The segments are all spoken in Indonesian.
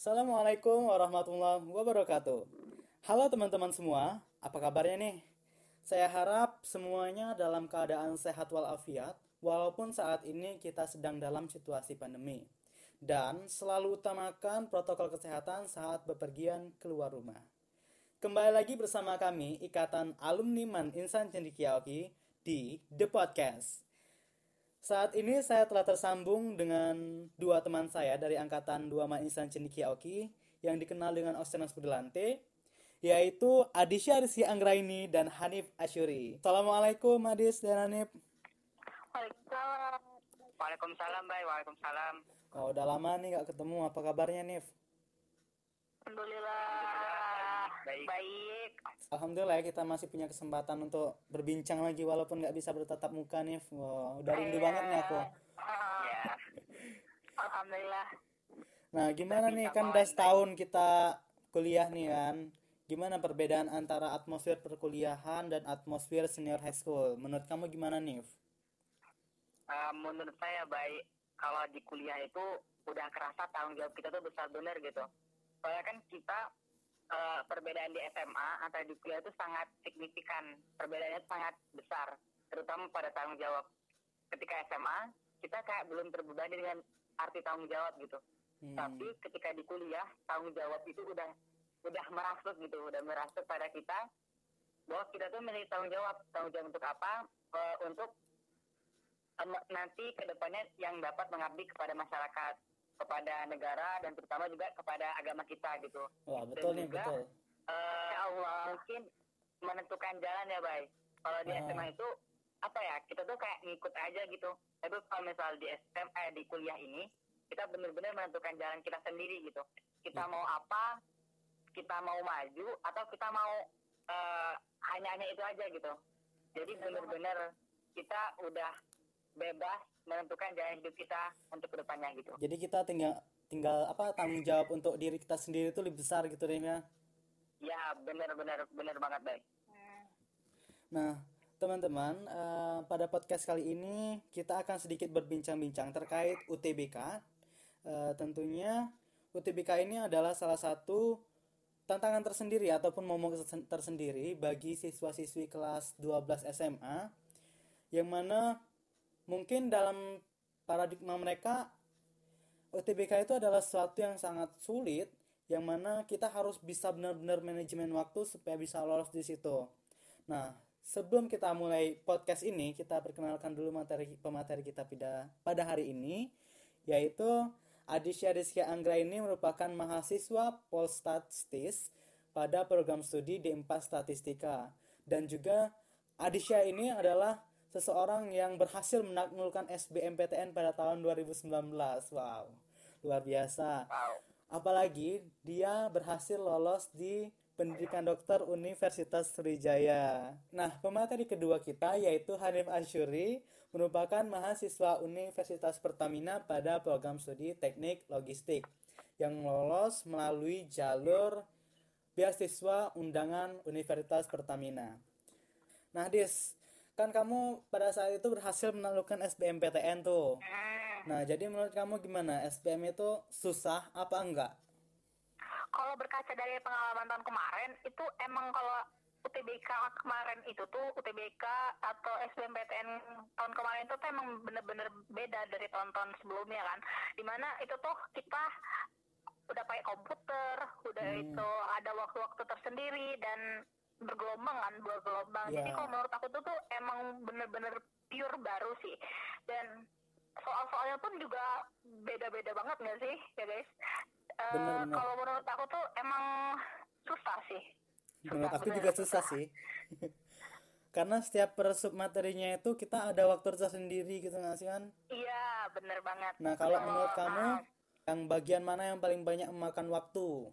Assalamualaikum warahmatullahi wabarakatuh. Halo teman-teman semua, apa kabarnya nih? Saya harap semuanya dalam keadaan sehat walafiat, walaupun saat ini kita sedang dalam situasi pandemi. Dan selalu utamakan protokol kesehatan saat bepergian keluar rumah. Kembali lagi bersama kami, Ikatan Alumni Man Insan Cendikiaoki di The Podcast. Saat ini saya telah tersambung dengan dua teman saya dari Angkatan 2 Man Insan Cendikiaoki yang dikenal dengan Ostenas Budelante, yaitu Adisya Rizky Anggraini dan Hanif Asyuri. Assalamualaikum Adis dan Hanif. Waalaikumsalam. Waalaikumsalam, Bay. Waalaikumsalam. Oh, udah lama nih gak ketemu. Apa kabarnya, Nif? Alhamdulillah. Baik. Baik. Alhamdulillah ya kita masih punya kesempatan untuk berbincang lagi walaupun nggak bisa bertatap muka, Nif. Wow, udah rindu banget nih aku. Ah, Ya. Alhamdulillah. Nah, gimana nih kan udah setahun kita kuliah nih kan. Gimana perbedaan antara atmosfer perkuliahan dan atmosfer senior high school? Menurut kamu gimana, Nif? Eh, menurut saya baik kalau di kuliah itu udah kerasa tanggung jawab kita tuh besar bener gitu. Soalnya kan kita eh, perbedaan di SMA atau di kuliah itu sangat signifikan. Perbedaannya sangat besar, terutama pada tanggung jawab. Ketika SMA kita kayak belum terbebani dengan arti tanggung jawab gitu. Hmm. Tapi ketika di kuliah tanggung jawab itu udah udah merasuk gitu, udah merasuk pada kita bahwa kita tuh memiliki tanggung jawab. Tanggung jawab untuk apa? Eh, untuk em- nanti ke depannya yang dapat mengabdi kepada masyarakat, kepada negara dan terutama juga kepada agama kita gitu. Wah, Dan betul nih, juga, betul. eh, ya Allah mungkin menentukan jalan ya, Bay. Kalau di Ah. SMA itu apa ya? Kita tuh kayak ngikut aja gitu. Tapi kalau misal di SMA di kuliah ini kita benar-benar menentukan jalan kita sendiri gitu. Kita mau apa? Kita mau maju atau kita mau eh, hanya-hanya itu aja gitu. Jadi benar-benar kita udah bebas menentukan jalan hidup kita untuk ke depannya gitu. Jadi kita tinggal tinggal apa tanggung jawab untuk diri kita sendiri itu lebih besar gitu deh ya. Ya benar-benar benar banget baik. Nah, teman-teman, eh, pada podcast kali ini kita akan sedikit berbincang-bincang terkait UTBK. Eh, tentunya UTBK ini adalah salah satu tantangan tersendiri ataupun momok tersen- tersendiri bagi siswa-siswi kelas 12 SMA yang mana mungkin dalam paradigma mereka UTBK itu adalah sesuatu yang sangat sulit yang mana kita harus bisa benar-benar manajemen waktu supaya bisa lolos di situ. Nah, sebelum kita mulai podcast ini, kita perkenalkan dulu materi pemateri kita pada pada hari ini, yaitu Adisya Rizky Anggra ini merupakan mahasiswa Polstatistis pada program studi D4 Statistika. Dan juga Adisya ini adalah seseorang yang berhasil menaklukkan SBMPTN pada tahun 2019. Wow, luar biasa. Apalagi dia berhasil lolos di pendidikan dokter Universitas Sriwijaya. Nah, pemateri kedua kita yaitu Hanif Asyuri merupakan mahasiswa Universitas Pertamina pada program studi Teknik Logistik yang lolos melalui jalur beasiswa undangan Universitas Pertamina. Nah, Dis, kan kamu pada saat itu berhasil menaklukkan SBMPTN tuh. Nah, jadi menurut kamu gimana? SBM itu susah apa enggak? Kalau berkaca dari pengalaman tahun kemarin, itu emang kalau UTBK kemarin itu tuh UTBK atau SBMPTN tahun kemarin itu tuh emang bener-bener beda dari tahun-tahun sebelumnya kan. Di mana itu tuh kita udah pakai komputer, udah Hmm. itu ada waktu-waktu tersendiri dan bergelombang kan, dua gelombang. Jadi Ya. kalau menurut aku tuh tuh emang bener-bener pure baru sih. Dan soal-soalnya pun juga beda-beda banget nggak sih, ya guys? Bener-bener. kalau menurut aku tuh emang susah sih. Menurut aku juga susah sih. Karena setiap per sub materinya itu kita ada waktu tersendiri gitu nggak sih kan? Iya, bener banget. Nah, kalau menurut kamu ah, yang bagian mana yang paling banyak memakan waktu?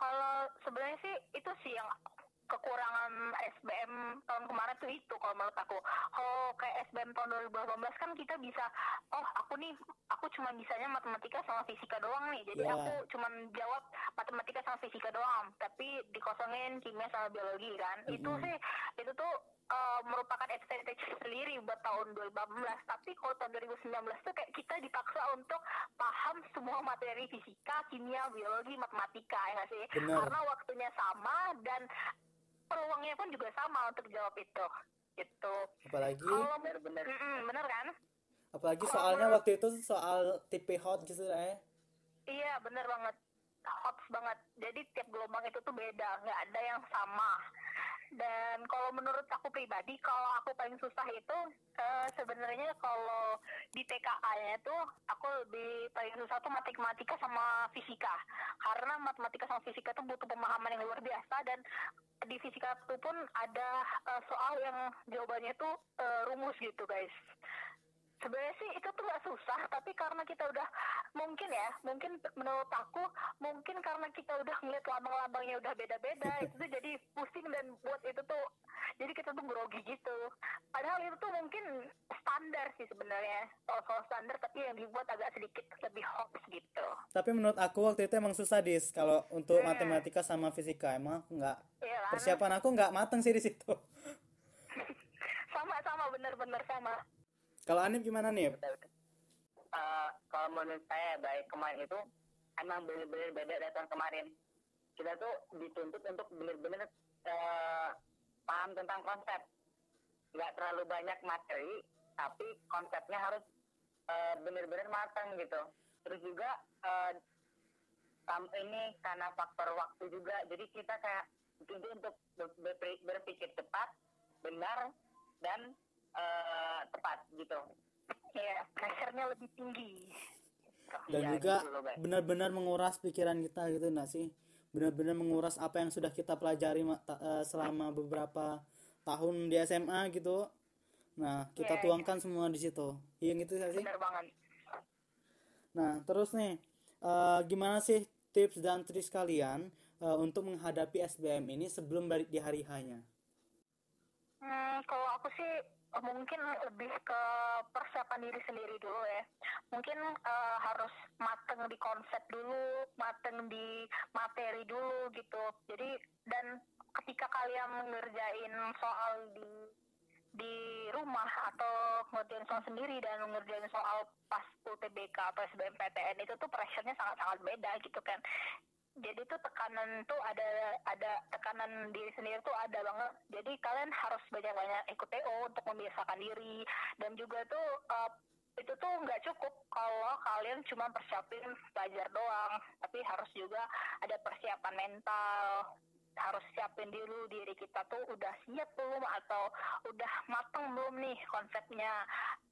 kalau sebenarnya sih itu sih yang kekurangan SBM tahun kemarin tuh itu kalau menurut aku. Kalau kayak SBM tahun 2018 kan kita bisa, oh aku nih, aku cuma bisanya matematika sama fisika doang nih. Jadi Ya. aku cuma jawab matematika sama fisika doang. Tapi dikosongin kimia sama biologi kan. Itu Mm-mm. sih, itu tuh uh, merupakan advantage sendiri buat tahun 2018 tapi kalau tahun 2019 tuh kayak kita dipaksa untuk paham semua materi fisika kimia biologi matematika ya nggak sih Benar. karena waktunya sama dan peluangnya pun juga sama untuk jawab itu gitu. Apalagi kalau bener-bener bener kan? Apalagi soalnya waktu itu soal tipe hot gitu eh. Iya bener banget. Hot banget. Jadi tiap gelombang itu tuh beda, nggak ada yang sama. Dan kalau menurut aku pribadi, kalau aku paling susah itu eh, sebenarnya kalau di TKA-nya itu aku lebih paling susah tuh matematika sama fisika. Karena matematika sama fisika tuh butuh pemahaman yang luar biasa dan di fisika itu pun ada eh, soal yang jawabannya tuh eh, rumus gitu guys sebenarnya sih itu tuh nggak susah tapi karena kita udah mungkin ya mungkin menurut aku mungkin karena kita udah ngeliat lambang-lambangnya udah beda-beda itu tuh jadi pusing dan buat itu tuh jadi kita tuh grogi gitu. Padahal itu tuh mungkin standar sih sebenarnya soal-soal standar tapi yang dibuat agak sedikit lebih hoax gitu. Tapi menurut aku waktu itu emang susah dis kalau untuk Hmm. matematika sama fisika emang aku nggak Iya persiapan aku nggak mateng sih di situ. Sama-sama bener-bener sama kalau Anip gimana nih Eh, kalau menurut saya baik kemarin itu emang benar-benar beda dari tahun kemarin. Kita tuh dituntut untuk benar-benar eh, paham tentang konsep. Nggak terlalu banyak materi, tapi konsepnya harus eh, benar-benar matang gitu. Terus juga tam- ini karena faktor waktu juga, jadi kita kayak dituntut untuk ber- berpikir, berpikir cepat, benar, dan eh, tepat gitu. Iya, pressure-nya lebih tinggi. dan Iya, juga gitu benar-benar menguras pikiran kita gitu nggak sih. Benar-benar menguras apa yang sudah kita pelajari eh, selama beberapa tahun di SMA gitu. Nah kita Iya, tuangkan semua di situ. Iya gitu sih? Banget. nah terus nih eh, gimana sih tips dan trik kalian eh, untuk menghadapi SBM ini sebelum balik di hari hanya Hmm, kalau aku sih mungkin lebih ke persiapan diri sendiri dulu ya. Mungkin eh, harus mateng di konsep dulu, mateng di materi dulu gitu. Jadi dan ketika kalian mengerjain soal di di rumah atau ngerjain soal sendiri dan ngerjain soal pas UTBK atau SBMPTN itu tuh pressure-nya sangat-sangat beda gitu kan jadi tuh tekanan tuh ada ada tekanan diri sendiri tuh ada banget. Jadi kalian harus banyak-banyak ikut TO untuk membiasakan diri. Dan juga tuh uh, itu tuh nggak cukup kalau kalian cuma persiapin belajar doang. Tapi harus juga ada persiapan mental. Harus siapin dulu diri kita tuh udah siap belum atau udah mateng belum nih konsepnya.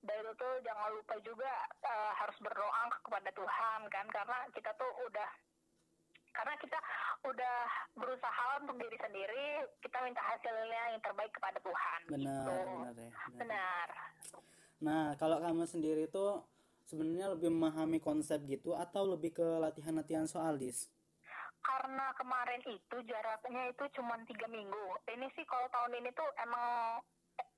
Dan itu tuh jangan lupa juga uh, harus berdoa kepada Tuhan kan. Karena kita tuh udah karena kita udah berusaha untuk diri sendiri kita minta hasilnya yang terbaik kepada Tuhan benar gitu. benar ya benar. benar nah kalau kamu sendiri tuh sebenarnya lebih memahami konsep gitu atau lebih ke latihan-latihan soal dis karena kemarin itu jaraknya itu cuma tiga minggu ini sih kalau tahun ini tuh emang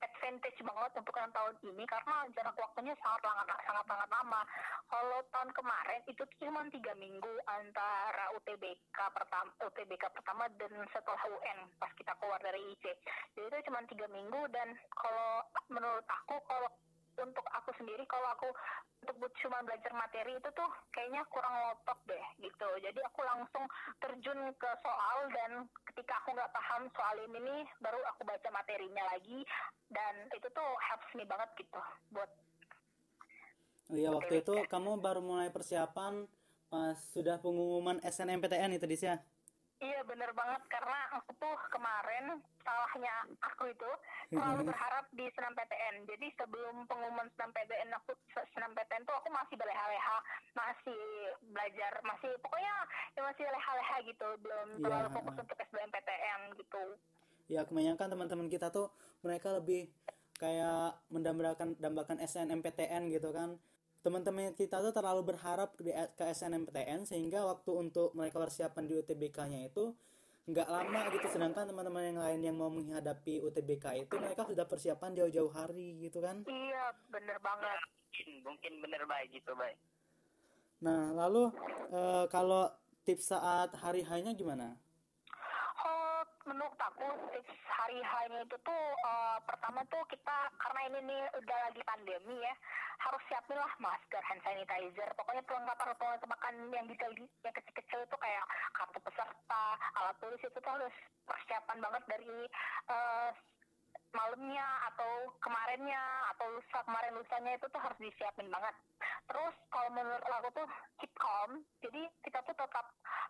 advantage banget untuk yang tahun ini karena jarak waktunya sangat sangat sangat sangat lama. Kalau tahun kemarin itu cuma tiga minggu antara UTBK pertama UTBK pertama dan setelah UN pas kita keluar dari IC. Jadi itu cuma tiga minggu dan kalau menurut aku kalau untuk aku sendiri kalau aku untuk cuma belajar materi itu tuh kayaknya kurang ngotot deh gitu. Jadi aku langsung terjun ke soal dan ketika aku nggak paham soal ini nih baru aku baca materinya lagi. Dan itu tuh helps me banget gitu buat Oh iya waktu itu kamu baru mulai persiapan pas sudah pengumuman SNMPTN itu dis ya Iya bener banget. Karena aku tuh kemarin salahnya aku itu terlalu berharap di senam PTN. Jadi sebelum pengumuman senam PTN aku senam PTN tuh aku masih berleha-leha, masih belajar, masih pokoknya ya masih leha-leha gitu, belum Iya, terlalu fokus untuk SBMPTN gitu. ya kebanyakan teman-teman kita tuh mereka lebih kayak mendambakan dambakan SNMPTN gitu kan teman-teman kita tuh terlalu berharap di, ke SNMPTN sehingga waktu untuk mereka persiapan di UTBK-nya itu nggak lama gitu. Sedangkan teman-teman yang lain yang mau menghadapi UTBK itu mereka sudah persiapan jauh-jauh hari gitu kan? Iya bener banget. mungkin mungkin bener baik gitu baik nah lalu eh, kalau tips saat hari hanya gimana Menurut aku tips hari hanya itu tuh uh, pertama tuh kita karena ini nih udah lagi pandemi ya harus siapin lah masker, hand sanitizer, pokoknya perlengkapan perlengkapan yang detail yang kecil-kecil itu kayak kartu peserta, alat tulis itu tuh harus persiapan banget dari uh, malamnya atau kemarinnya atau lusa kemarin lusanya itu tuh harus disiapin banget. Terus kalau menurut aku tuh keep calm, jadi kita tuh tetap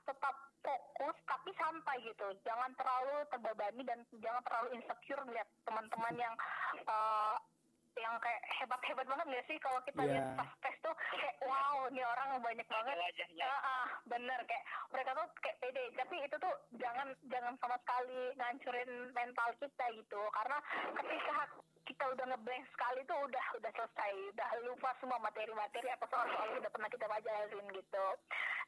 tetap fokus tapi santai gitu. Jangan terlalu terbebani dan jangan terlalu insecure lihat teman-teman yang uh, yang kayak hebat-hebat banget gak sih? Kalau kita yeah. lihat pas tes tuh kayak wow ini orang banyak banget. wajahnya. Uh, uh, bener kayak mereka tuh kayak pede. Tapi itu tuh jangan jangan sama sekali ngancurin mental kita gitu. Karena ketika kita udah ngeblank sekali tuh udah udah selesai. Udah lupa semua materi-materi atau soal-soal yang udah pernah kita pelajarin gitu.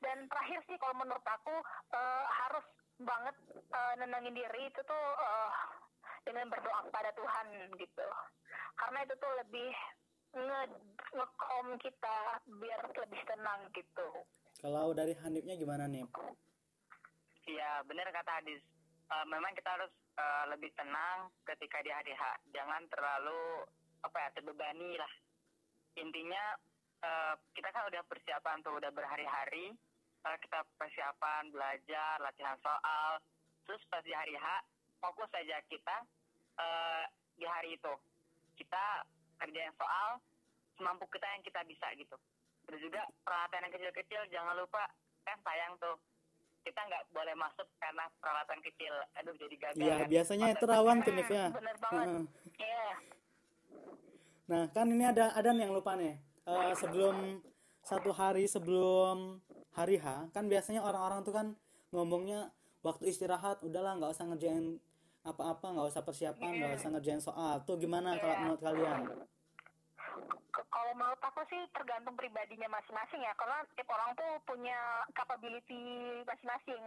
Dan terakhir sih kalau menurut aku uh, harus banget uh, nenangin diri itu tuh uh, dengan berdoa kepada Tuhan gitu. Karena itu tuh lebih nge ngekom kita biar lebih tenang gitu. Kalau dari Hanifnya gimana nih? Iya benar kata Hadis. Uh, memang kita harus uh, lebih tenang ketika di hari H. Jangan terlalu apa ya terbebani lah. Intinya uh, kita kan udah persiapan tuh udah berhari-hari. Uh, kita persiapan belajar latihan soal. Terus pas di hari H fokus saja kita uh, di hari itu. Kita kerjain soal semampu kita yang kita bisa gitu. Terus juga peralatan yang kecil-kecil jangan lupa kan sayang tuh kita nggak boleh masuk karena peralatan kecil. Aduh jadi gagal iya kan? biasanya itu rawan tuh ya. Bener banget. Iya. Nah kan ini ada ada yang lupa nih. Uh, sebelum satu hari sebelum hari H kan biasanya orang-orang tuh kan ngomongnya waktu istirahat udahlah nggak usah ngerjain apa-apa nggak usah persiapan nggak yeah. usah ngerjain soal. Tuh gimana yeah. kalau menurut kalian? Kalau menurut aku sih tergantung pribadinya masing-masing ya. Karena tiap orang tuh punya capability masing-masing.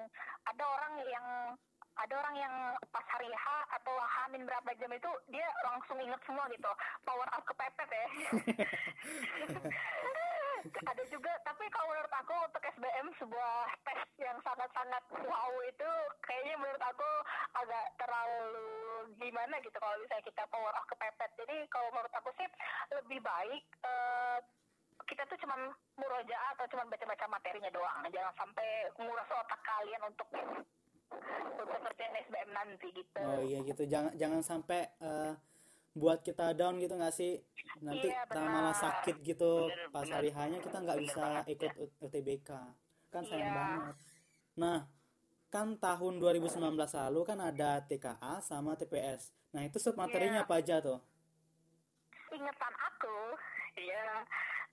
Ada orang yang ada orang yang pas hari H atau Hamin berapa jam itu dia langsung inget semua gitu. Power up kepepet ya ada juga tapi kalau menurut aku untuk SBM sebuah tes yang sangat-sangat wow itu kayaknya menurut aku agak terlalu gimana gitu kalau misalnya kita power up kepepet. Jadi kalau menurut aku sih lebih baik uh, kita tuh cuman muroja atau cuman baca-baca materinya doang. Jangan sampai nguras otak kalian untuk untuk SBM nanti gitu. Oh iya gitu. Jangan jangan sampai uh, buat kita down gitu nggak sih? Nanti iya, kita malah sakit gitu bener, pas bener. hari hanya kita nggak bisa ikut ya. UTBK kan sayang iya. banget. Nah kan tahun 2019 lalu kan ada TKA sama TPS nah itu sub materinya iya. apa aja tuh? Ingetan aku ya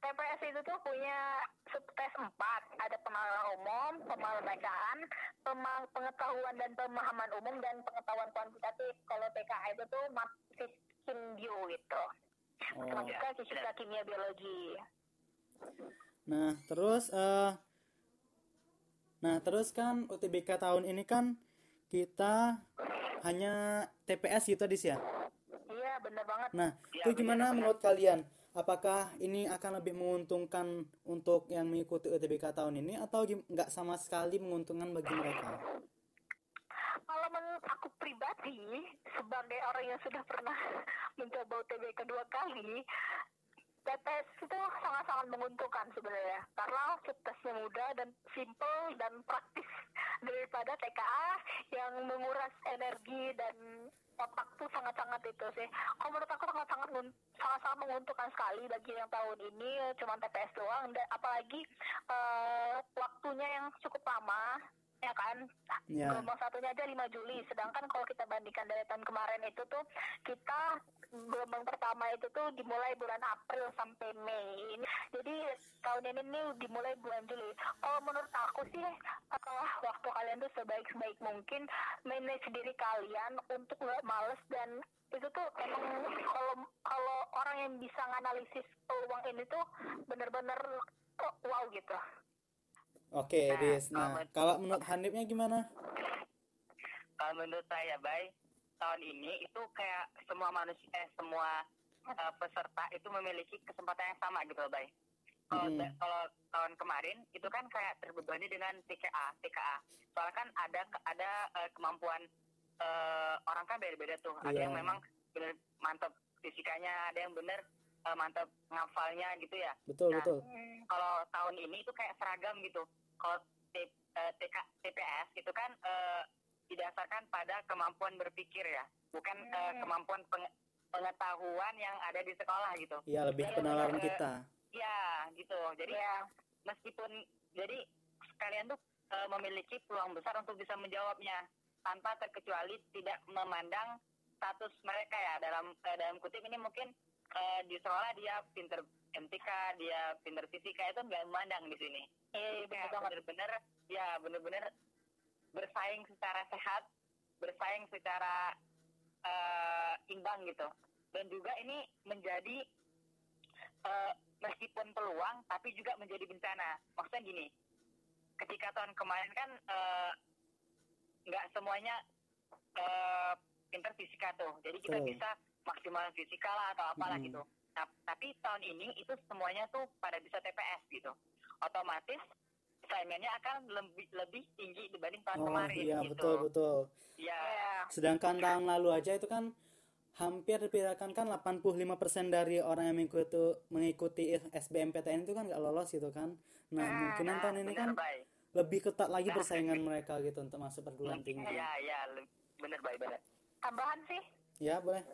TPS itu tuh punya subtes empat. Ada pengalaman umum pemahaman pengetahuan dan pemahaman umum dan pengetahuan kuantitatif. Kalau TKA itu tuh simbio gitu. Oh. fisika kimia biologi. Nah terus uh, nah terus kan UTBK tahun ini kan kita hanya TPS gitu dis ya? Iya bener banget. Nah ya, itu gimana bener. menurut kalian? Apakah ini akan lebih menguntungkan untuk yang mengikuti UTBK tahun ini atau nggak sama sekali menguntungkan bagi mereka menurut aku pribadi sebagai orang yang sudah pernah mencoba UTB kedua kali TPS itu sangat-sangat menguntungkan sebenarnya karena tesnya mudah dan simple dan praktis daripada TKA yang menguras energi dan otak tuh sangat-sangat itu sih. Kalau menurut aku sangat-sangat sangat-sangat menguntungkan sekali bagi yang tahun ini cuma TPS doang dan apalagi uh, waktunya yang cukup lama ya kan? Yeah. gelombang satunya aja 5 Juli. Sedangkan kalau kita bandingkan dari tahun kemarin itu tuh kita gelombang pertama itu tuh dimulai bulan April sampai Mei. Jadi tahun ini nih dimulai bulan Juli. Kalau menurut aku sih uh, waktu kalian tuh sebaik-baik mungkin manage diri kalian untuk nggak males dan itu tuh emang kalau kalau orang yang bisa nganalisis peluang ini tuh bener-bener wow gitu Oke, okay, nah, Nah, kalau menurut Hanifnya gimana? Kalau menurut saya, Bay, tahun ini itu kayak semua manusia, eh, semua uh, peserta itu memiliki kesempatan yang sama gitu, Bay. Kalau hmm. kalau tahun kemarin itu kan kayak terbebani dengan TKA, TKA. Soalnya kan ada ada uh, kemampuan eh, orang kan beda-beda tuh ada Iya. yang memang bener mantap fisikanya ada yang bener eh, mantap ngafalnya gitu ya betul Nah, betul kalau tahun ini itu kayak seragam gitu. Kalau eh, TK, TPS itu kan eh, didasarkan pada kemampuan berpikir ya, bukan eh, Hmm. kemampuan peng- pengetahuan yang ada di sekolah gitu. iya lebih Iya, penalaran kita Ya, gitu. Jadi Ya. meskipun jadi kalian tuh eh, memiliki peluang besar untuk bisa menjawabnya tanpa terkecuali tidak memandang status mereka ya dalam eh, dalam kutip ini mungkin eh, di sekolah dia pinter MTK, dia pinter fisika itu nggak memandang di sini. Iya, banget. bener-bener ya bener-bener bersaing secara sehat, bersaing secara eh, imbang gitu. Dan juga ini menjadi eh, meskipun peluang tapi juga menjadi bencana. Maksudnya gini, ketika tahun kemarin kan eh, nggak semuanya eh, pinter fisika tuh, jadi kita Betul. bisa maksimal fisika lah atau apalah Mm. gitu. Nah, tapi tahun ini itu semuanya tuh pada bisa TPS gitu. Otomatis saingannya akan lebih lebih tinggi dibanding tahun oh kemarin iya gitu. betul betul Ya, Ya. sedangkan tahun lalu aja itu kan hampir diperkirakan kan 85% dari orang yang mengikuti mengikuti SBMPTN itu kan nggak lolos gitu kan nah Ah, kemungkinan tahun ini kan Bay. lebih ketat lagi Nah. persaingan mereka gitu untuk masuk perguruan tinggi Ya, ya, le- bener baik bener. Tambahan sih, ya boleh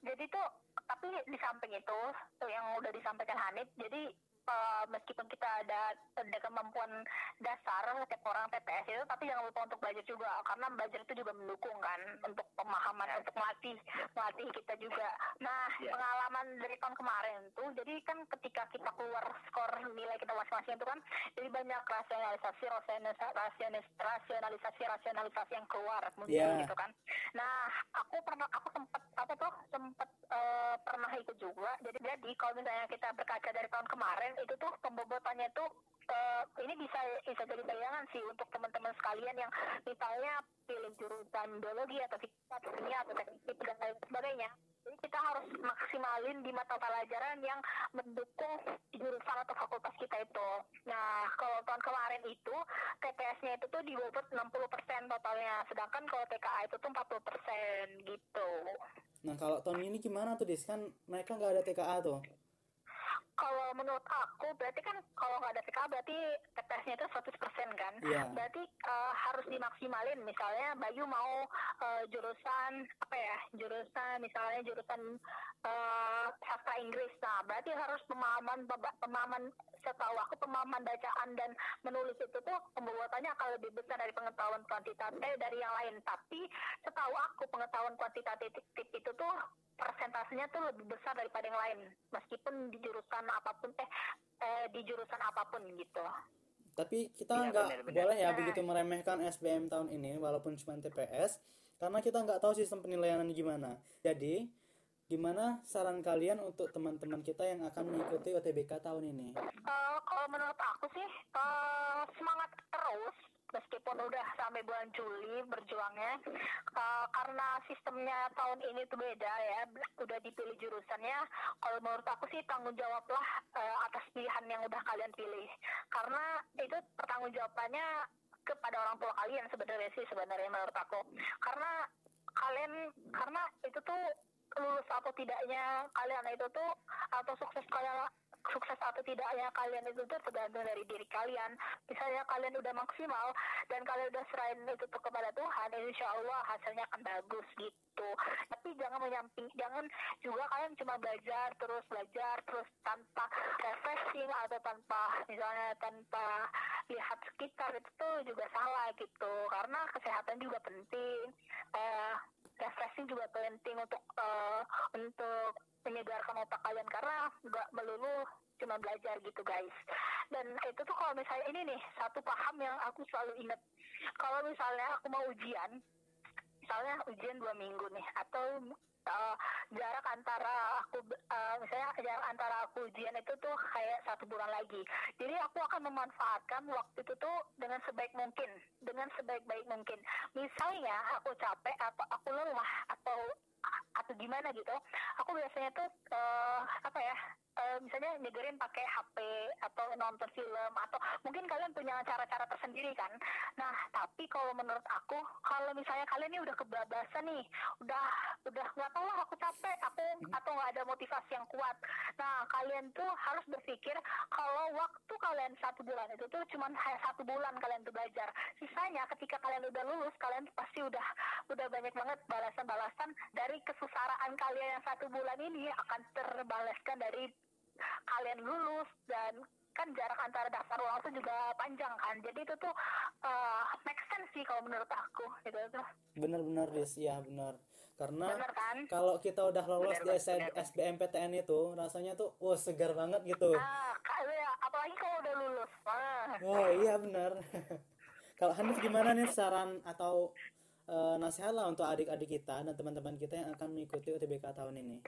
jadi tuh tapi di samping itu yang udah disampaikan Hanif jadi eh, meskipun kita ada ada kemampuan dasar setiap orang TPS itu tapi jangan lupa untuk belajar juga karena belajar itu juga mendukung kan untuk pemahaman Ya. untuk melatih melatih kita juga nah Ya. pengalaman dari tahun kemarin tuh jadi kan ketika kita keluar skor nilai kita masing-masing itu kan jadi banyak rasionalisasi rasionalisasi rasionalis- rasionalisasi rasionalisasi yang keluar muncul Ya. gitu kan nah aku pernah aku sempat apa tuh sempat eh, pernah ikut juga jadi jadi kalau misalnya kita berkaca dari tahun kemarin itu tuh pembobotannya tuh eh, ini bisa bisa jadi bayangan sih untuk teman-teman sekalian yang misalnya pilih jurusan biologi atau fisika atau kimia atau teknik dan lain sebagainya jadi kita harus maksimalin di mata pelajaran yang mendukung jurusan atau fakultas kita itu. Nah, kalau tahun kemarin itu TPS-nya itu tuh dibobot 60% totalnya, sedangkan kalau TKA itu tuh 40% gitu. nah kalau tahun ini gimana tuh dis kan mereka nggak ada TKA tuh Kalau menurut aku berarti kan kalau nggak ada TKA berarti TPS-nya itu 100% kan? Iya. Berarti eh, harus dimaksimalin. Misalnya Bayu mau eh, jurusan apa ya? Jurusan misalnya jurusan sastra Inggris. Nah, berarti harus pemahaman pemahaman setahu aku pemahaman bacaan dan menulis itu tuh pembuatannya akan lebih besar dari pengetahuan kuantitatif dari yang lain. Tapi setahu aku pengetahuan kuantitatif persentasenya tuh lebih besar daripada yang lain meskipun di jurusan apa pun eh, eh di jurusan apa pun gitu. tapi kita Iya, nggak benar-benar. boleh ya Nah. begitu meremehkan SBM tahun ini walaupun cuma TPS karena kita nggak tahu sistem penilaian gimana jadi gimana saran kalian untuk teman-teman kita yang akan mengikuti UTBK tahun ini Eh, kalau menurut aku sih eh, semangat meskipun udah sampai bulan Juli berjuangnya Eh, karena sistemnya tahun ini tuh beda ya udah dipilih jurusannya kalau menurut aku sih tanggung jawablah eh, atas pilihan yang udah kalian pilih. Karena itu pertanggung jawabannya kepada orang tua kalian sebenarnya sih sebenarnya menurut aku. Karena kalian karena itu tuh lulus atau tidaknya kalian itu tuh atau sukses kalian sukses atau tidaknya kalian itu tergantung dari diri kalian. Misalnya kalian udah maksimal dan kalian udah serahin itu kepada Tuhan insya Allah hasilnya akan bagus gitu. Tapi jangan menyamping jangan juga kalian cuma belajar terus belajar terus tanpa refreshing atau tanpa misalnya tanpa lihat sekitar itu tuh juga salah gitu. Karena kesehatan juga penting eh refreshing juga penting untuk eh, untuk menyegarkan otak kalian karena nggak melulu cuma belajar gitu guys. Dan itu tuh kalau misalnya ini nih satu paham yang aku selalu ingat. Kalau misalnya aku mau ujian misalnya ujian dua minggu nih atau uh, jarak antara aku uh, misalnya jarak antara aku ujian itu tuh kayak satu bulan lagi. Jadi aku akan memanfaatkan waktu itu tuh dengan sebaik mungkin dengan sebaik-baik mungkin. Misalnya aku capek atau aku lelah atau atau gimana gitu. Aku biasanya tuh uh, apa ya eh, misalnya nyegerin pakai HP atau nonton film atau mungkin kalian punya cara-cara tersendiri kan. Nah, tapi kalau menurut aku kalau misalnya kalian ini udah kebablasan nih, udah udah nggak tahu lah aku capek, aku atau nggak ada motivasi yang kuat. Nah, kalian tuh harus berpikir kalau waktu kalian satu bulan itu tuh cuma satu bulan kalian tuh belajar. Sisanya ketika kalian udah lulus, kalian pasti udah udah banyak banget balasan-balasan dari kesusaraan kalian yang satu bulan ini akan terbalaskan dari kalian lulus dan kan jarak antara daftar ulang itu juga panjang kan. Jadi itu tuh uh, make sense sih kalau menurut aku gitu. Tuh benar-benar Riz. Ya benar. Karena kan? kalau kita udah lolos Benar, di. SBMPTN itu rasanya tuh wah segar banget gitu. Ah ya, apalagi kalau udah lulus. Ah oh iya benar. Kalau Hanif gimana nih saran atau eh, nasihat lah untuk adik-adik kita dan teman-teman kita yang akan mengikuti UTBK tahun ini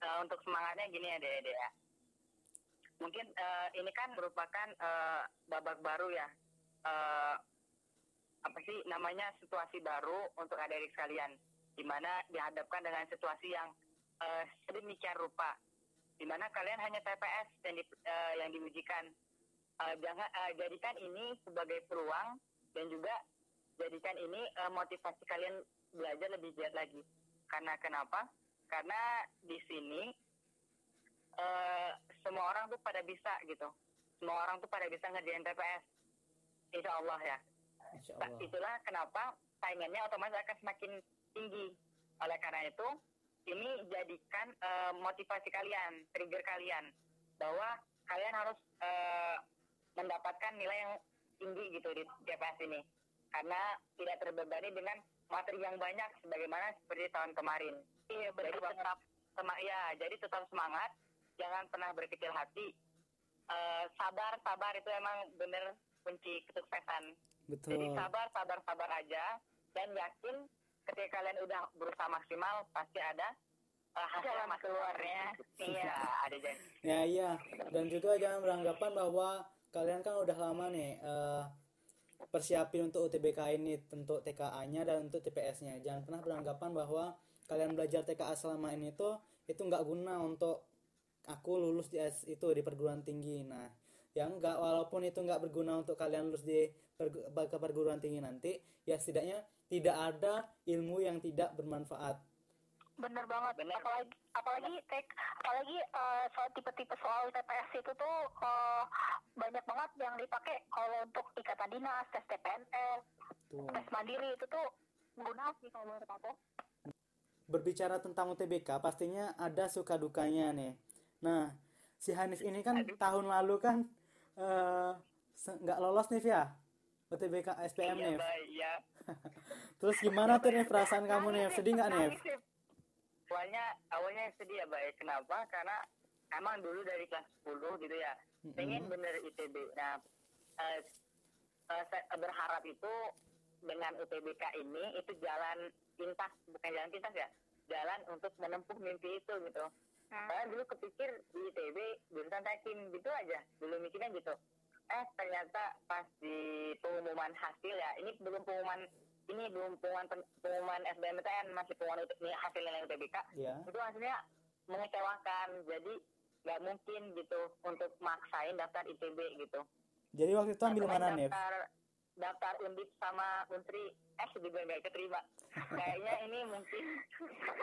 Nah, untuk semangatnya gini ya dede ya. Mungkin eh, ini kan merupakan eh, babak baru ya. Eh, apa sih namanya situasi baru untuk adik-adik sekalian. Di mana dihadapkan dengan situasi yang eh, sedemikian rupa. Di mana kalian hanya TPS yang di, eh, yang diujikan. Eh, jangan eh, jadikan ini sebagai peluang dan juga jadikan ini eh, motivasi kalian belajar lebih giat lagi. Karena kenapa karena di sini eh, semua orang tuh pada bisa gitu semua orang tuh pada bisa ngerjain TPS Insya Allah ya Insya Nah, Allah itulah kenapa saingannya otomatis akan semakin tinggi. Oleh karena itu, ini jadikan eh, motivasi kalian, trigger kalian, bahwa kalian harus eh, mendapatkan nilai yang tinggi gitu di GPS ini. Karena tidak terbebani dengan materi yang banyak, sebagaimana seperti tahun kemarin. Iya Jadi tetap sema- ya, jadi tetap semangat, jangan pernah berkecil hati. Eh, sabar, sabar itu emang bener kunci kesuksesan. Jadi betul sabar, sabar, sabar aja dan yakin ketika kalian udah berusaha maksimal pasti ada uh, hasil Jalan keluarnya. Iya, ada janji. Ya iya, dan juga jangan beranggapan bahwa kalian kan udah lama nih eh, persiapin untuk UTBK ini untuk TKA-nya dan untuk TPS-nya. Jangan pernah beranggapan bahwa kalian belajar TKA selama ini tuh itu nggak guna untuk aku lulus di S itu di perguruan tinggi. Nah, yang enggak walaupun itu nggak berguna untuk kalian lulus di pergu- ke perguruan tinggi nanti, ya setidaknya tidak ada ilmu yang tidak bermanfaat. bener banget Bener. apalagi apalagi tek apalagi eh, soal tipe-tipe soal TPS itu tuh eh, banyak banget yang dipakai kalau untuk ikatan dinas tes TPNS tes mandiri itu tuh guna sih kalau menurut aku berbicara tentang UTBK pastinya ada suka dukanya nih. Nah, si Hanif ini kan tahun lalu kan eh, nggak lolos nih ya UTBK SPM Iya, nih. iya. Terus gimana tuh nih perasaan kamu nih? Sedih nggak nih? Awalnya, awalnya sedih ya baik. Kenapa? Karena emang dulu dari kelas 10 gitu ya, pengen bener ITB. Nah, eh, saya berharap itu dengan UTBK ini itu jalan pintas, bukan jalan pintas ya, jalan untuk menempuh mimpi itu gitu. Hmm. Saya dulu kepikir di ITB jurusan tekim gitu aja, dulu mikirnya gitu. Eh ternyata pas di pengumuman hasil ya, ini belum pengumuman ini belum pengumuman pengumuman SBMPTN masih pengumuman ini hasil nilai UTBK. Ya. Itu hasilnya mengecewakan, jadi nggak mungkin gitu untuk maksain daftar ITB gitu. Jadi waktu itu ambil mana nih? Daftar undip sama untri eh juga nggak keterima. Kayaknya ini mungkin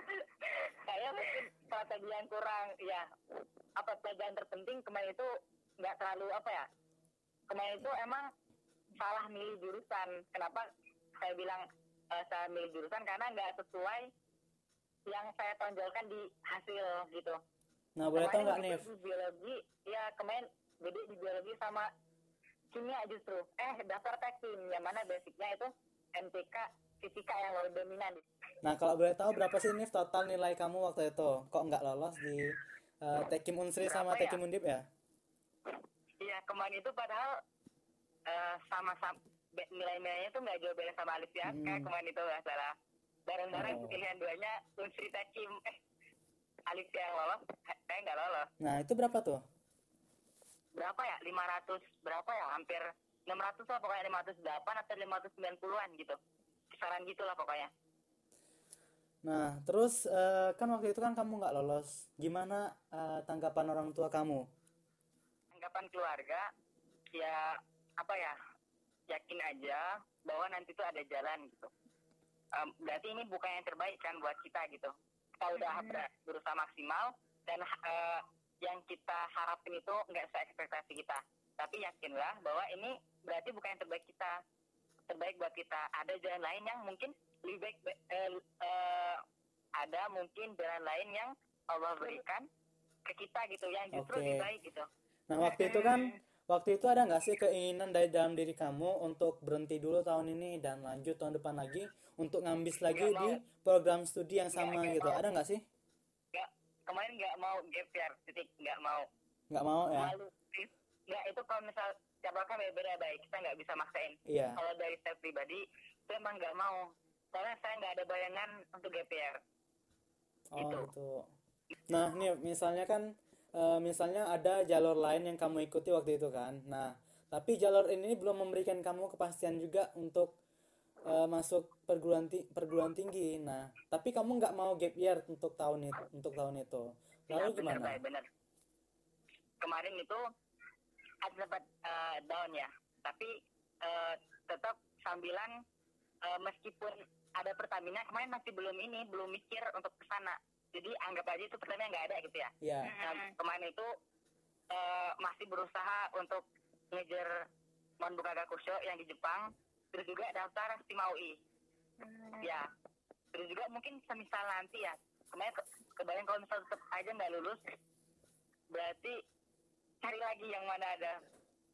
kayaknya mungkin strategi yang kurang. Ya apa pelajaran terpenting? Kemarin itu nggak terlalu apa ya kemarin itu emang salah milih jurusan. Kenapa saya bilang eh, salah milih jurusan? Karena nggak sesuai yang saya tonjolkan di hasil gitu. Nah, boleh tahu nggak nih? biologi ya kemarin gede di biologi sama kimia justru eh daftar tekim yang mana basicnya itu MTK fisika yang lebih dominan Nah, kalau boleh tahu berapa sih nih total nilai kamu waktu itu? Kok nggak lolos di eh, Tekim Unsri sama ya? Tekim Undip ya? iya kemarin itu padahal eh, sama-sama nilai-nilainya tuh nggak jauh beda sama Alif ya Hmm. kayak kemarin itu nggak salah bareng-bareng Oh. pilihan duanya Unsri Tekim eh Alif yang lolos saya nggak lolos Nah, itu berapa tuh? Berapa ya? 500 berapa ya? Hampir 600 lah pokoknya 508 atau 590-an gitu. Kisaran gitulah pokoknya. Nah, terus eh, kan waktu itu kan kamu nggak lolos. Gimana eh, tanggapan orang tua kamu? anggapan keluarga ya apa ya? Yakin aja bahwa nanti tuh ada jalan gitu. Em, berarti ini bukan yang terbaik kan buat kita gitu. Kita udah ber- berusaha maksimal dan eh, yang kita harapin itu nggak sesuai ekspektasi kita tapi yakinlah bahwa ini berarti bukan yang terbaik kita terbaik buat kita ada jalan lain yang mungkin lebih baik eh, eh, ada mungkin jalan lain yang Allah berikan ke kita gitu yang justru Oke. lebih baik gitu Nah, waktu itu kan, waktu itu ada nggak sih keinginan dari dalam diri kamu untuk berhenti dulu tahun ini dan lanjut tahun depan lagi untuk ngambis lagi di mau. program studi yang sama gitu? mau. Ada nggak sih? Kemarin nggak mau year titik nggak mau Nggak mau ya? malu nggak itu kalau misal tiap orang kan beda baik kita nggak bisa maksain Iya. kalau dari saya pribadi saya emang nggak mau soalnya saya nggak ada bayangan untuk year Oh Gitu. gitu. Nah, nih misalnya kan eh, misalnya ada jalur lain yang kamu ikuti waktu itu kan. Nah, tapi jalur ini belum memberikan kamu kepastian juga untuk eh, masuk perguruan ti- perguruan tinggi. Nah, tapi kamu nggak mau gap year untuk tahun itu untuk tahun itu. Lalu Iya, benar gimana? Bay, benar kemarin itu ada sempat eh, down ya tapi eh, tetap sambilan eh, meskipun ada Pertamina kemarin masih belum ini belum mikir untuk ke sana jadi anggap aja itu Pertamina nggak ada gitu ya Ya. Nah, kemarin itu eh, masih berusaha untuk ngejar Monbuka Gakusho yang di Jepang, terus juga daftar STIMA UI. Ya, terus juga mungkin semisal nanti ya, kemarin ke, kebayang kalau misal tetap aja nggak lulus, berarti cari lagi yang mana ada.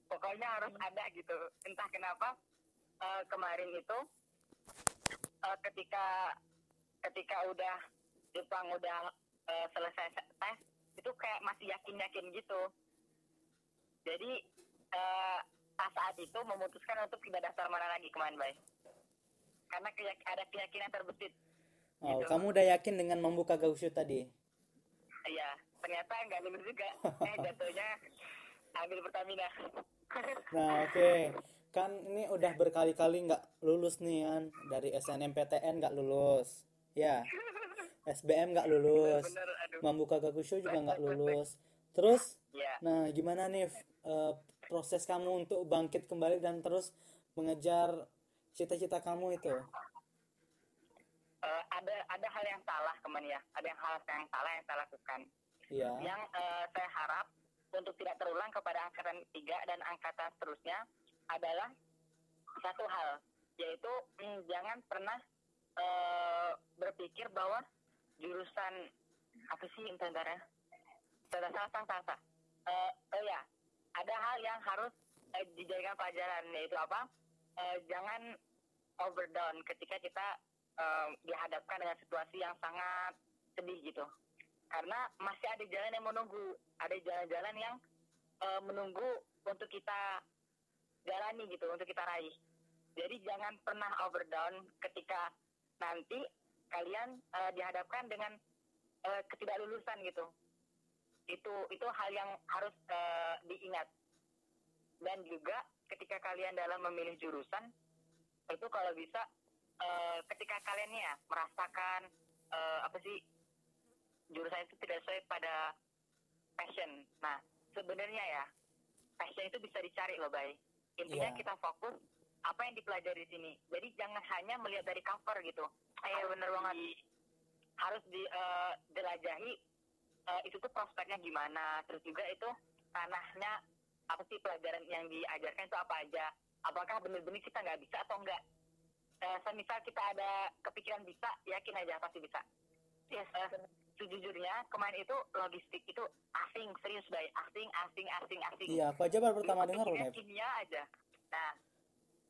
Pokoknya harus ada gitu. Entah kenapa eh, kemarin itu eh, ketika ketika udah Jepang udah eh, selesai tes itu kayak masih yakin-yakin gitu. Jadi pas saat itu memutuskan untuk tidak daftar mana lagi kemarin, Bay. Karena ada keyakinan terbesit. Oh, Gitu. kamu udah yakin dengan membuka Gaushu tadi? Iya, ternyata nggak lulus juga. eh jatuhnya ambil Pertamina. Nah, oke. Kan ini udah berkali-kali nggak lulus nih kan. Dari SNMPTN nggak lulus. Ya. SBM nggak lulus. Bener, aduh. Membuka Gakusho juga nggak lulus. Terus, Ya, nah gimana nih eh, proses kamu untuk bangkit kembali dan terus mengejar cita-cita kamu itu? eh, ada ada hal yang salah kemarin ya. Ada yang hal yang salah yang saya lakukan. Iya. yang eh, saya harap untuk tidak terulang kepada angkatan tiga dan angkatan seterusnya adalah satu hal yaitu mm, jangan pernah eh, berpikir bahwa jurusan apa sih sebentar ya salah salah salah. Eh, oh ya ada hal yang harus eh, dijadikan pelajaran yaitu apa? Eh, jangan overdown ketika kita eh, dihadapkan dengan situasi yang sangat sedih gitu. Karena masih ada jalan yang menunggu. Ada jalan-jalan yang eh, menunggu untuk kita jalani gitu untuk kita raih. Jadi jangan pernah overdown ketika nanti kalian eh, dihadapkan dengan eh, ketidaklulusan gitu itu itu hal yang harus eh, diingat dan juga ketika kalian dalam memilih jurusan itu kalau bisa eh, ketika kalian ya merasakan eh, apa sih jurusan itu tidak sesuai pada passion. Nah, sebenarnya ya, passion itu bisa dicari loh, Bay. Intinya Iya. kita fokus apa yang dipelajari di sini. Jadi jangan hanya melihat dari cover gitu. Iya, bener banget. harus di, eh, jelajahi eh, itu tuh prospeknya gimana. Terus juga itu tanahnya apa sih pelajaran yang diajarkan itu apa aja. Apakah benar-benar kita nggak bisa atau enggak. Eh, semisal kita ada kepikiran bisa, yakin aja pasti bisa. Yes, eh, sejujurnya kemarin itu logistik itu asing serius bay asing asing asing asing Iya, aku aja baru pertama dengar loh, kimia aja nah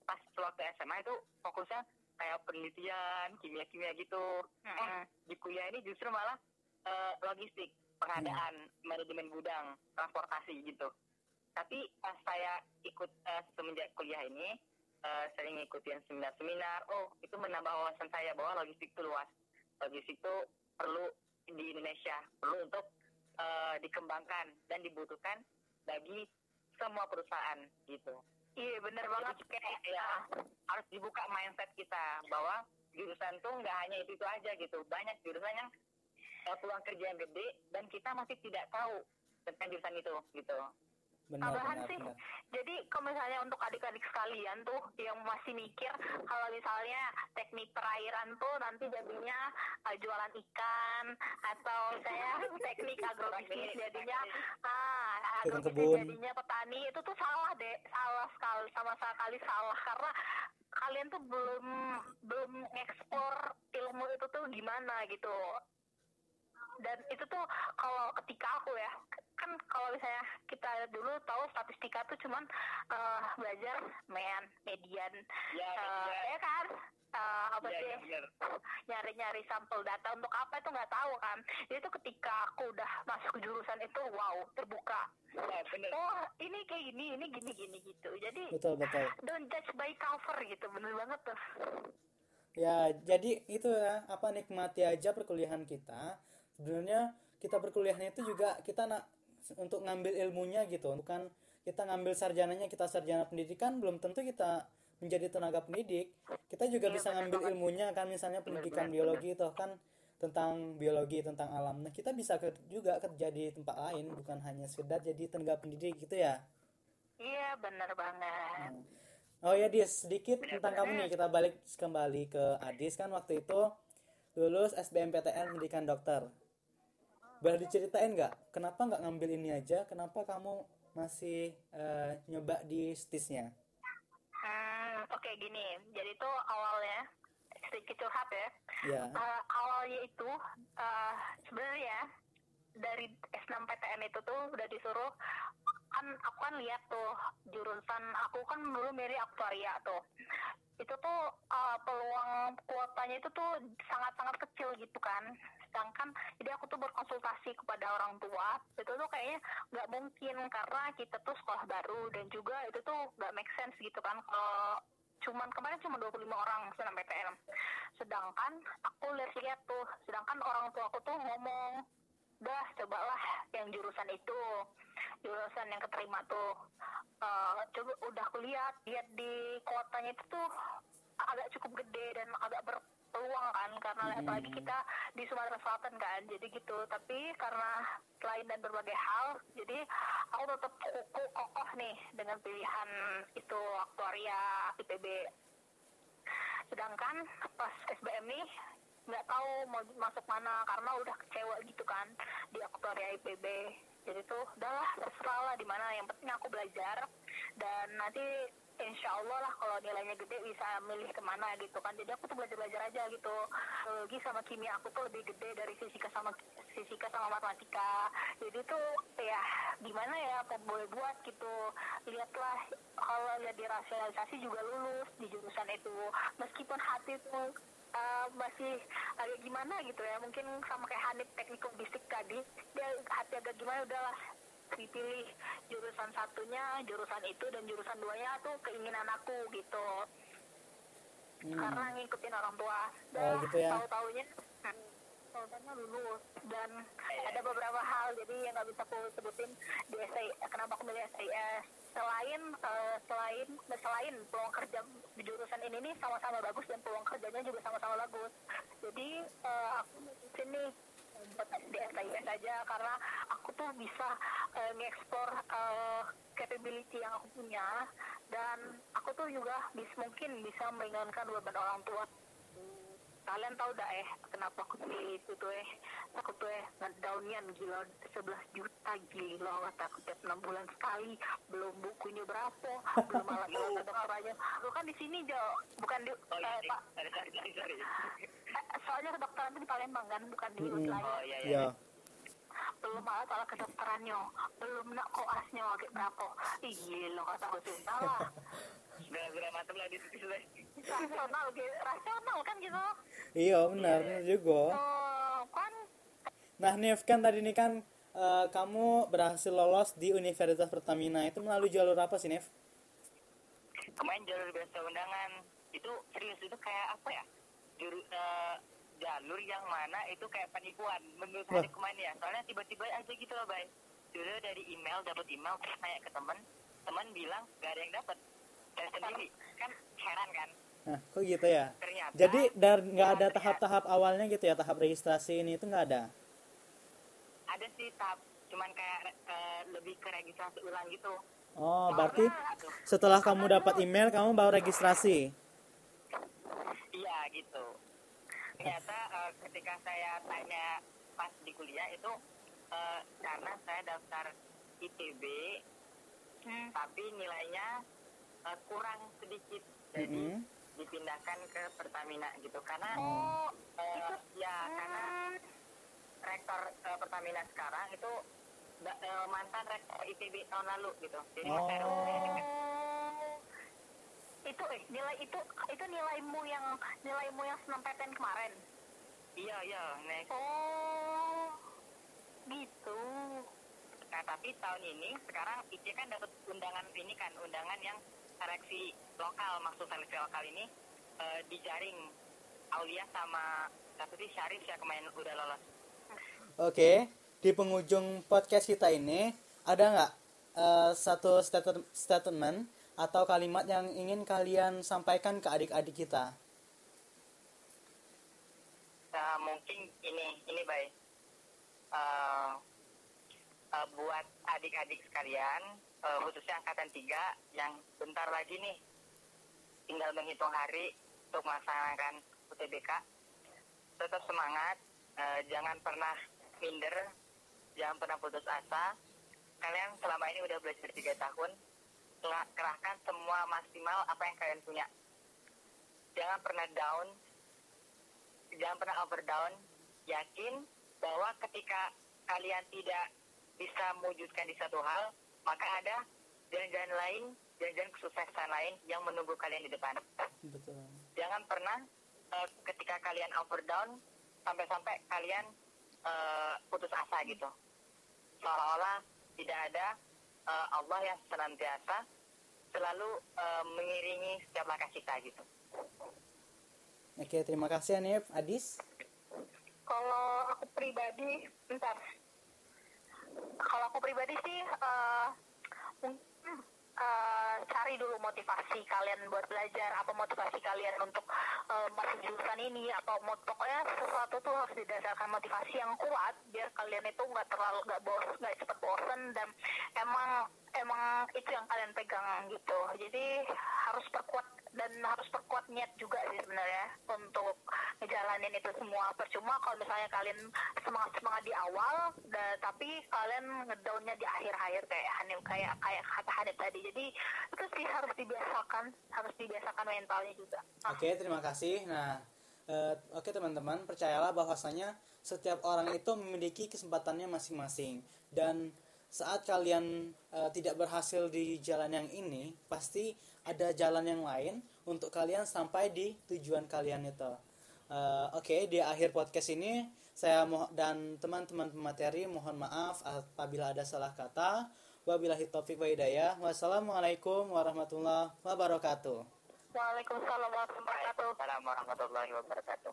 pas waktu SMA itu fokusnya kayak penelitian kimia kimia gitu eh di kuliah ini justru malah eh, logistik pengadaan manajemen gudang transportasi gitu. Tapi pas saya ikut eh, semenjak kuliah ini eh, saya ngikutin seminar-seminar. Oh itu menambah wawasan saya bahwa logistik itu luas. Logistik itu perlu di Indonesia perlu untuk eh, dikembangkan dan dibutuhkan bagi semua perusahaan gitu. Iya benar banget. Kayak ya harus dibuka mindset kita bahwa jurusan tuh nggak hanya itu itu aja gitu. Banyak jurusan yang uh, peluang kerja yang gede dan kita masih tidak tahu tentang jurusan itu gitu. Benar Tambahan benar sih, benar. jadi kalau misalnya untuk adik-adik sekalian tuh yang masih mikir kalau misalnya teknik perairan tuh nanti jadinya uh, jualan ikan atau saya teknik agrobisnis jadinya ah agrobisnis kebun. jadinya petani itu tuh salah deh salah sekali sama sekali salah. Karena kalian tuh belum belum ekspor ilmu itu tuh gimana gitu dan itu tuh kalau ketika aku ya kan kalau misalnya kita dulu tahu statistika tuh cuman eh, belajar men median. Ya eh, ya ya kan? Eh, apa ya, sih? ya, nyari-nyari sampel data. Untuk apa itu nggak tahu kan? Jadi itu ketika aku udah masuk ke jurusan itu wow terbuka. Ya benar oh ini kayak gini ini gini gini gitu. Jadi betul betul. don't judge by cover gitu bener banget tuh. Ya, jadi itu ya, apa nikmati aja perkuliahan kita. Sebenarnya kita perkuliahan itu juga kita nak untuk ngambil ilmunya gitu, bukan kita ngambil sarjananya, kita sarjana pendidikan belum tentu kita menjadi tenaga pendidik. Kita juga Iya, bisa benar ngambil ilmunya kan misalnya pendidikan benar, biologi itu kan tentang biologi, tentang alam. Nah, kita bisa ke- juga kerja di tempat lain, bukan hanya sekedar jadi tenaga pendidik gitu ya. iya bener banget Oh ya Dis, sedikit tentang kamu nih kita balik kembali ke Adis kan waktu itu lulus SBMPTN pendidikan dokter. Boleh diceritain nggak kenapa nggak ngambil ini aja? Kenapa kamu masih eh, nyoba di stisnya? Hmm, oke gini. Jadi tuh awalnya sedikit curhat ya. Ya, Eh, awalnya itu eh sebenarnya dari S6PTN itu tuh udah disuruh kan aku kan lihat tuh jurusan aku kan dulu milih aktuaria tuh. Itu tuh eh, peluang kuotanya itu tuh sangat-sangat kecil gitu kan. Sedangkan jadi aku tuh berkonsultasi kepada orang tua itu tuh kayaknya nggak mungkin karena kita tuh sekolah baru dan juga itu tuh nggak make sense gitu kan kalau cuman kemarin cuma 25 orang senam PTN sedangkan aku lihat-lihat tuh sedangkan orang tua aku tuh ngomong udah cobalah yang jurusan itu. Jurusan yang keterima tuh. Eh, coba udah aku lihat lihat di kuotanya itu tuh agak cukup gede dan agak berpeluang kan karena Hmm. apalagi kita di Sumatera Selatan kan jadi gitu. Tapi karena selain dan berbagai hal jadi aku tetap kuku kokoh nih dengan pilihan itu aktuaria IPB sedangkan pas SBM nih nggak tahu mau masuk mana karena udah kecewa gitu kan di aktuaria IPB jadi tuh udahlah terserah lah di mana. Yang penting aku belajar dan nanti insya Allah lah kalau nilainya gede bisa milih ke mana gitu kan. Jadi aku tuh belajar belajar aja gitu. Biologi sama kimia aku tuh lebih gede dari fisika sama fisika sama matematika. Jadi tuh ya gimana ya apa boleh buat gitu. Lihatlah kalau lihat di rasionalisasi juga lulus di jurusan itu. Meskipun hati tuh uh, masih agak gimana gitu ya. Mungkin sama kayak Hanif teknik logistik tadi dia hati agak gimana udahlah. Dipilih jurusan satunya jurusan itu dan jurusan duanya tuh keinginan aku gitu. Hmm. karena ngikutin orang tua. Oh, gitu ya. tahu taunya tahu lulus. Dan ada beberapa hal jadi yang nggak bisa aku sebutin. Di SI kenapa aku milih SIS selain eh, selain selain peluang kerja di jurusan ini nih sama-sama bagus dan peluang kerjanya juga sama-sama bagus. Jadi eh, aku nih buat di SIS aja karena aku tuh bisa eh, ngekspor eh, capability yang aku punya. Dan aku tuh juga bisa mungkin bisa meringankan beban orang tua kalian tahu dah eh kenapa aku pilih itu tuh eh. Aku tuh eh ngedownnya gila 11 juta gila kata aku tiap 6 bulan sekali. Belum bukunya berapa belum alat alat dokternya lu kan di sini Jo. Bukan di oh iya eh, Dik. pak. Sorry sorry sorry sorry. Eh, soalnya kedokteran itu di Palembang kan bukan di Mm-mm. lain oh iya iya. Ya, belum alat alat kedokterannya. Belum nak koasnya kayak berapa. Ih gila kata aku tuh. Salah lah di situ rasional gitu rasional kan gitu. Iya benar benar juga. oh, kan? Nah, Nif kan tadi ini kan eh, kamu berhasil lolos di Universitas Pertamina. Itu melalui jalur apa sih, Nif? kemarin jalur biasa undangan. Itu serius itu kayak apa ya? Juru eh, jalur yang mana itu kayak penipuan menurut saya kemarin ya. Soalnya tiba-tiba aja gitu loh bay. Dulu dari email dapat email terus nanya ke teman teman bilang gak ada yang dapat saya sendiri kan heran kan Nah, kok gitu ya? ternyata Jadi dari nggak ada tahap-tahap awalnya gitu ya tahap registrasi ini itu nggak ada. ada sih tahap cuman kayak eh, lebih ke registrasi ulang gitu Oh berarti Gitu. setelah kamu dapat email kamu baru registrasi. iya gitu ternyata eh, ketika saya tanya pas di kuliah itu eh, karena saya daftar ITB Hmm. tapi nilainya eh, kurang sedikit jadi Mm-mm. dipindahkan ke Pertamina gitu karena Oh, eh, ya karena hmm. rektor eh, Pertamina sekarang itu eh, mantan rektor ITB tahun lalu gitu jadi Oh. Oh. itu eh nilai itu itu nilaimu yang nilaimu yang SNMPTN kemarin. iya iya next Oh. Gitu. Nah, tapi tahun ini sekarang IC kan dapat undangan ini kan, undangan yang seleksi lokal, maksud seleksi lokal ini eh, di jaring Aulia sama sih Syarif ya kemarin udah lolos. Oke, di penghujung podcast kita ini ada nggak eh, satu statement, atau kalimat yang ingin kalian sampaikan ke adik-adik kita? Nah, mungkin ini ini baik. Eh, eh, buat adik-adik sekalian, eh, khususnya angkatan 3 yang bentar lagi nih tinggal menghitung hari untuk melaksanakan UTBK. Tetap semangat, eh, jangan pernah minder, jangan pernah putus asa. Kalian selama ini udah belajar tiga tahun, kerahkan semua maksimal apa yang kalian punya. Jangan pernah down, jangan pernah over down. Yakin bahwa ketika kalian tidak bisa mewujudkan di satu hal, maka ada jalan-jalan lain, jalan-jalan kesuksesan lain yang menunggu kalian di depan. Betul. Jangan pernah eh, ketika kalian over down, sampai-sampai kalian eh, putus asa gitu. Seolah-olah tidak ada eh, Allah yang senantiasa selalu eh, mengiringi setiap langkah kita gitu. Oke, terima kasih Anif. Adis? Kalau aku pribadi, bentar. Pribadi sih, eh, cari dulu motivasi kalian buat belajar, apa motivasi kalian untuk eh, masuk jurusan ini, atau pokoknya sesuatu tuh harus didasarkan motivasi yang kuat, biar kalian itu nggak terlalu nggak bos, nggak cepet bosen dan emang emang itu yang kalian pegang gitu. Jadi harus perkuat dan harus perkuat niat juga sih sebenarnya untuk ngejalanin itu semua. Percuma kalau misalnya kalian semangat semangat di awal, da- tapi kalian ngedownnya di akhir-akhir kayak Hanif kayak kayak kata Hanif tadi. Jadi itu sih harus dibiasakan, harus dibiasakan mentalnya juga. Oke, terima kasih. Nah, eh, oke teman-teman, percayalah bahwasanya setiap orang itu memiliki kesempatannya masing-masing dan saat kalian eh, tidak berhasil di jalan yang ini, pasti ada jalan yang lain untuk kalian sampai di tujuan kalian itu. Eh, oke, di akhir podcast ini saya mo- dan teman-teman pemateri mohon maaf apabila ada salah kata. Wabillahi taufiq wa hidayah. Wassalamualaikum warahmatullahi wabarakatuh. Waalaikumsalam warahmatullahi wabarakatuh.